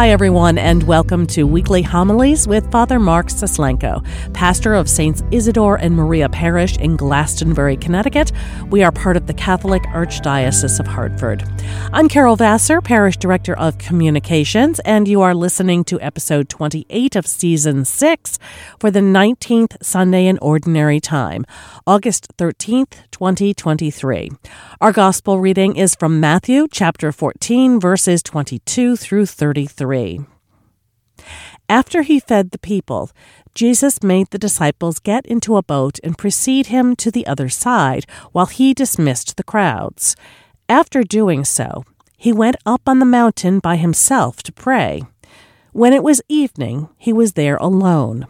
Hi, everyone, and welcome to Weekly Homilies with Father Mark Suslenko, pastor of Saints Isidore and Maria Parish in Glastonbury, Connecticut. We are part of the Catholic Archdiocese of Hartford. I'm Carol Vassar, Parish Director of Communications, and you are listening to episode 28 of season 6 for the 19th Sunday in Ordinary Time, August 13th, 2023. Our gospel reading is from Matthew chapter 14, verses 22 through 33. 3. After he fed the people, Jesus made the disciples get into a boat and precede him to the other side while he dismissed the crowds. After doing so, he went up on the mountain by himself to pray. When it was evening, he was there alone.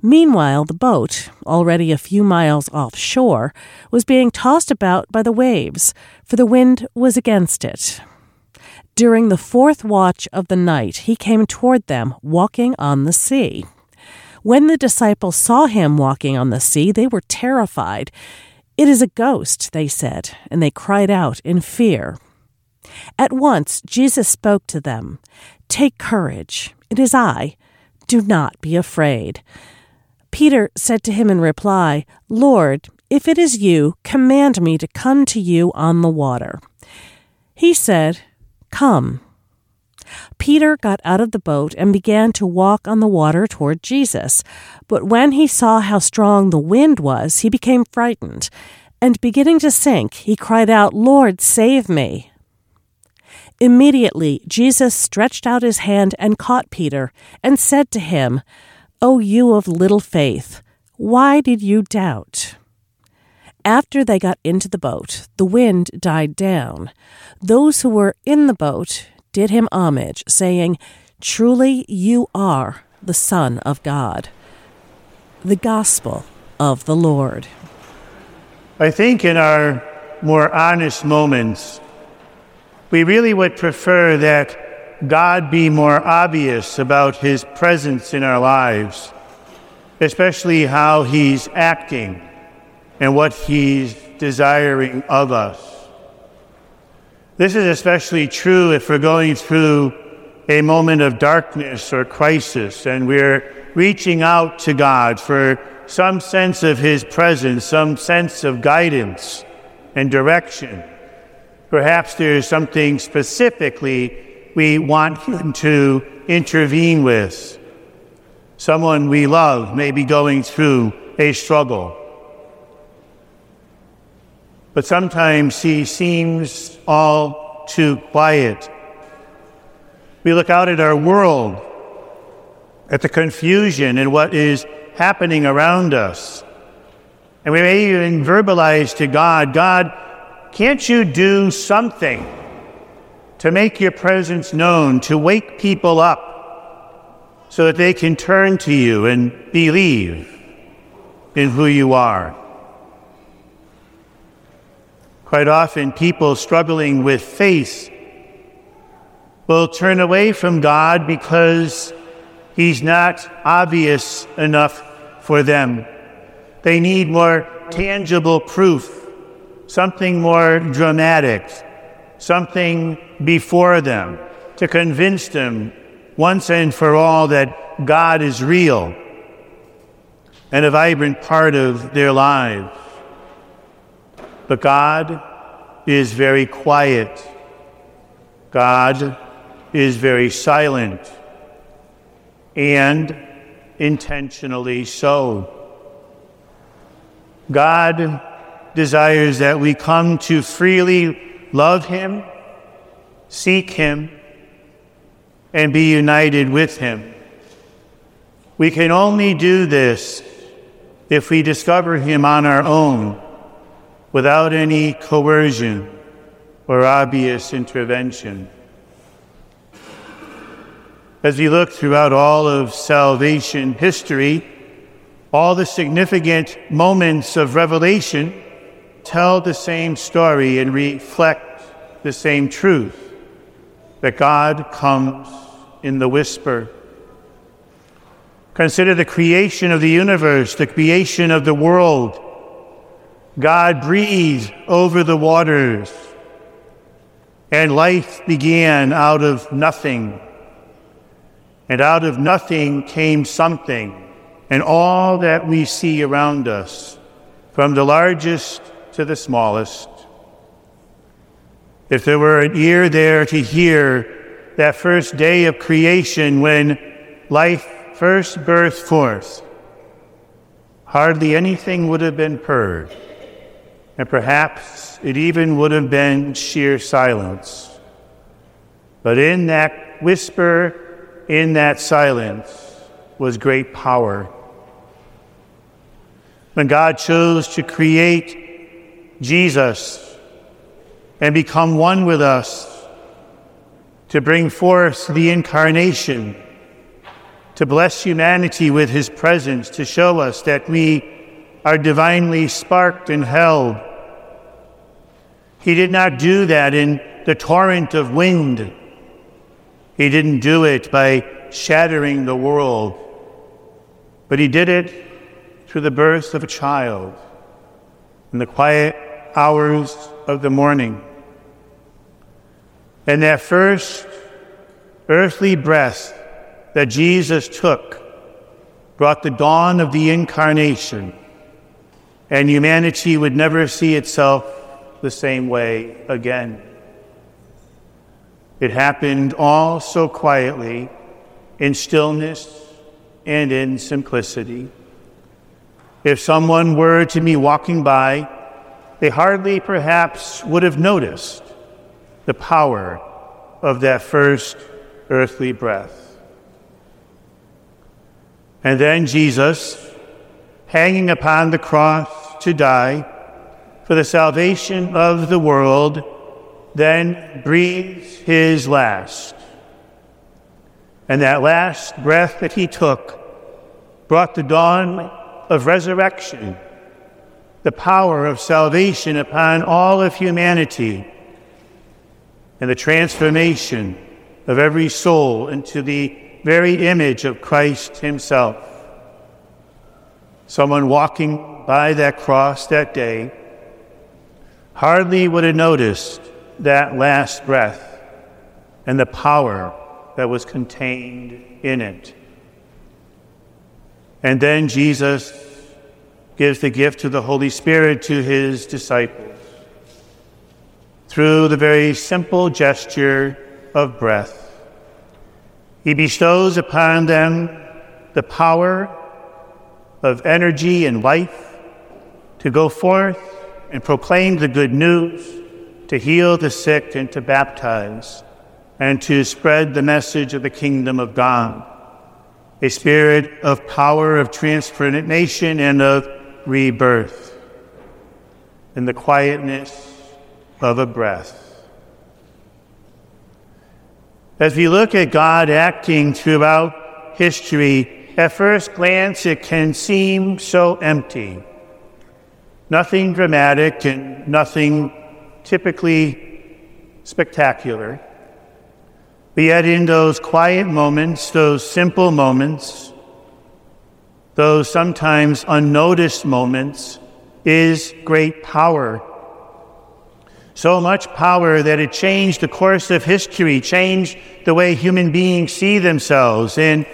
Meanwhile, the boat, already a few miles offshore, was being tossed about by the waves, for the wind was against it. During the fourth watch of the night, he came toward them, walking on the sea. When the disciples saw him walking on the sea, they were terrified. It is a ghost, they said, and they cried out in fear. At once Jesus spoke to them Take courage, it is I. Do not be afraid. Peter said to him in reply, Lord, if it is you, command me to come to you on the water. He said, Come. Peter got out of the boat and began to walk on the water toward Jesus. But when he saw how strong the wind was, he became frightened, and beginning to sink, he cried out, Lord, save me. Immediately Jesus stretched out his hand and caught Peter, and said to him, O you of little faith, why did you doubt? After they got into the boat, the wind died down. Those who were in the boat did him homage, saying, Truly you are the Son of God. The Gospel of the Lord. I think in our more honest moments, we really would prefer that God be more obvious about his presence in our lives, especially how he's acting and what He's desiring of us. This is especially true if we're going through a moment of darkness or crisis and we're reaching out to God for some sense of His presence, some sense of guidance and direction. Perhaps there's something specifically we want Him to intervene with. Someone we love may be going through a struggle but sometimes he seems all too quiet. We look out at our world, at the confusion and what is happening around us. And we may even verbalize to God, God, can't you do something to make your presence known, to wake people up so that they can turn to you and believe in who you are? Quite often, people struggling with faith will turn away from God because He's not obvious enough for them. They need more tangible proof, something more dramatic, something before them to convince them once and for all that God is real and a vibrant part of their lives. But God is very quiet. God is very silent and intentionally so. God desires that we come to freely love Him, seek Him, and be united with Him. We can only do this if we discover Him on our own without any coercion or obvious intervention. As we look throughout all of salvation history, all the significant moments of revelation tell the same story and reflect the same truth that God comes in the whisper. Consider the creation of the universe, the creation of the world God breathed over the waters, and life began out of nothing. and out of nothing came something, and all that we see around us, from the largest to the smallest. If there were an ear there to hear that first day of creation when life first burst forth, hardly anything would have been heard, and perhaps it even would have been sheer silence. But in that whisper, in that silence, was great power. When God chose to create Jesus and become one with us, to bring forth the incarnation, to bless humanity with his presence, to show us that we are divinely sparked and held. He did not do that in the torrent of wind he didn't do it by shattering the world, but he did it through the birth of a child in the quiet hours of the morning. And that first earthly breath that Jesus took brought the dawn of the incarnation, and humanity would never see itself the same way again. It happened all so quietly, in stillness and in simplicity. If someone were to be walking by, they hardly perhaps would have noticed the power of that first earthly breath. And then Jesus, hanging upon the cross to die for the salvation of the world, then breathes his last. And that last breath that he took brought the dawn of resurrection, the power of salvation upon all of humanity, and the transformation of every soul into the very image of Christ himself. Someone walking by that cross that day hardly would have noticed that last breath and the power that was contained in it. And then Jesus gives the gift of the Holy Spirit to his disciples through the very simple gesture of breath. He bestows upon them the power of energy and life to go forth and proclaim the good news to heal the sick and to baptize, and to spread the message of the kingdom of God, a spirit of power, of transformation, and of rebirth, in the quietness of a breath. As we look at God acting throughout history, at first glance it can seem so empty. Nothing dramatic and nothing typically spectacular. But yet, in those quiet moments, those simple moments, those sometimes unnoticed moments, is great power. So much power that it changed the course of history, changed the way human beings see themselves, and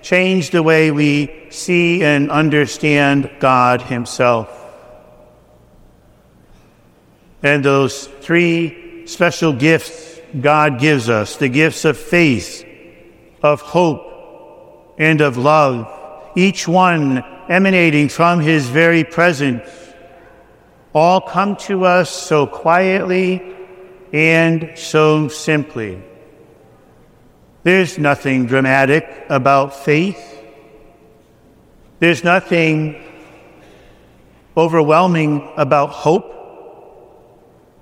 changed the way we see and understand God Himself. And those three special gifts God gives us the gifts of faith, of hope, and of love, each one emanating from His very presence, all come to us so quietly and so simply. There's nothing dramatic about faith. There's nothing overwhelming about hope.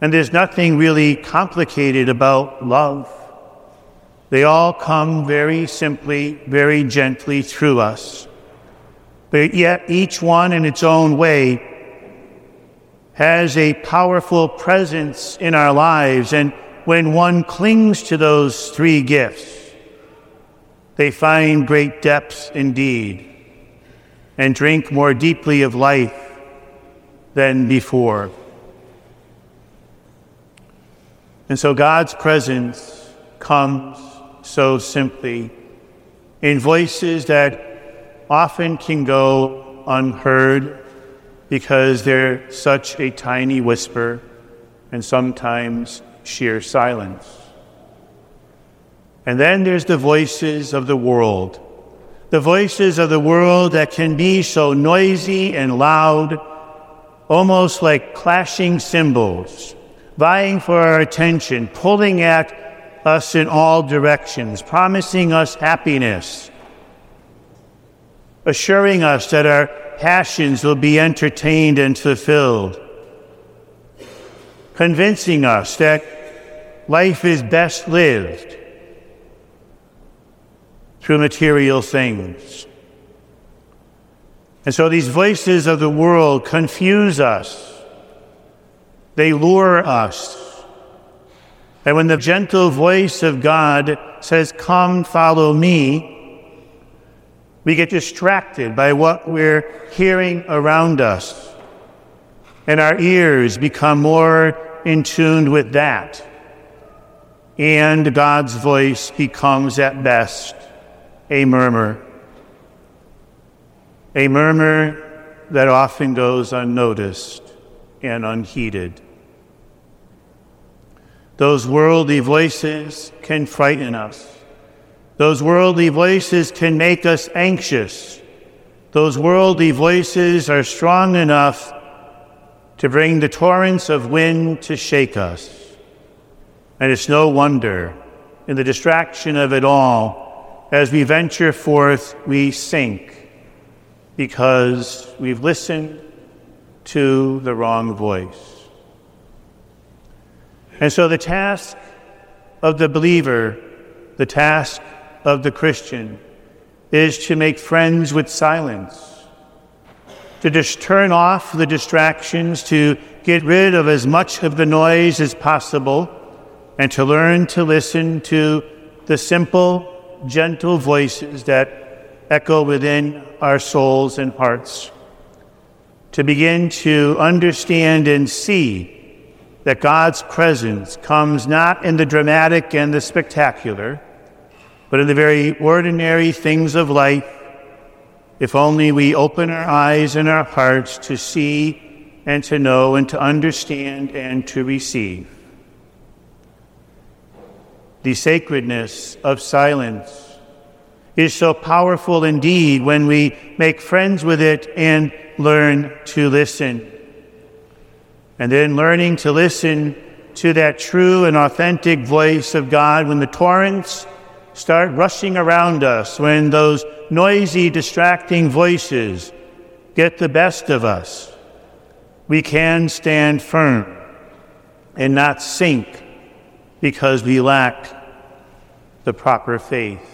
And there's nothing really complicated about love. They all come very simply, very gently through us. But yet, each one in its own way has a powerful presence in our lives. And when one clings to those three gifts, they find great depths indeed and drink more deeply of life than before. And so God's presence comes so simply in voices that often can go unheard because they're such a tiny whisper and sometimes sheer silence. And then there's the voices of the world, the voices of the world that can be so noisy and loud, almost like clashing cymbals, vying for our attention, pulling at us in all directions, promising us happiness, assuring us that our passions will be entertained and fulfilled, convincing us that life is best lived through material things. And so these voices of the world confuse us, they lure us. And when the gentle voice of God says, Come, follow me, we get distracted by what we're hearing around us. And our ears become more in tune with that. And God's voice becomes at best a murmur. A murmur that often goes unnoticed and unheeded. Those worldly voices can frighten us. Those worldly voices can make us anxious. Those worldly voices are strong enough to bring the torrents of wind to shake us. And it's no wonder, in the distraction of it all, as we venture forth, we sink because we've listened to the wrong voice. And so the task of the believer, the task of the Christian, is to make friends with silence, to just turn off the distractions, to get rid of as much of the noise as possible, and to learn to listen to the simple, gentle voices that echo within our souls and hearts. To begin to understand and see that God's presence comes not in the dramatic and the spectacular, but in the very ordinary things of life, if only we open our eyes and our hearts to see and to know and to understand and to receive. The sacredness of silence is so powerful indeed when we make friends with it and learn to listen. And then learning to listen to that true and authentic voice of God when the torrents start rushing around us, when those noisy, distracting voices get the best of us, we can stand firm and not sink because we lack the proper faith.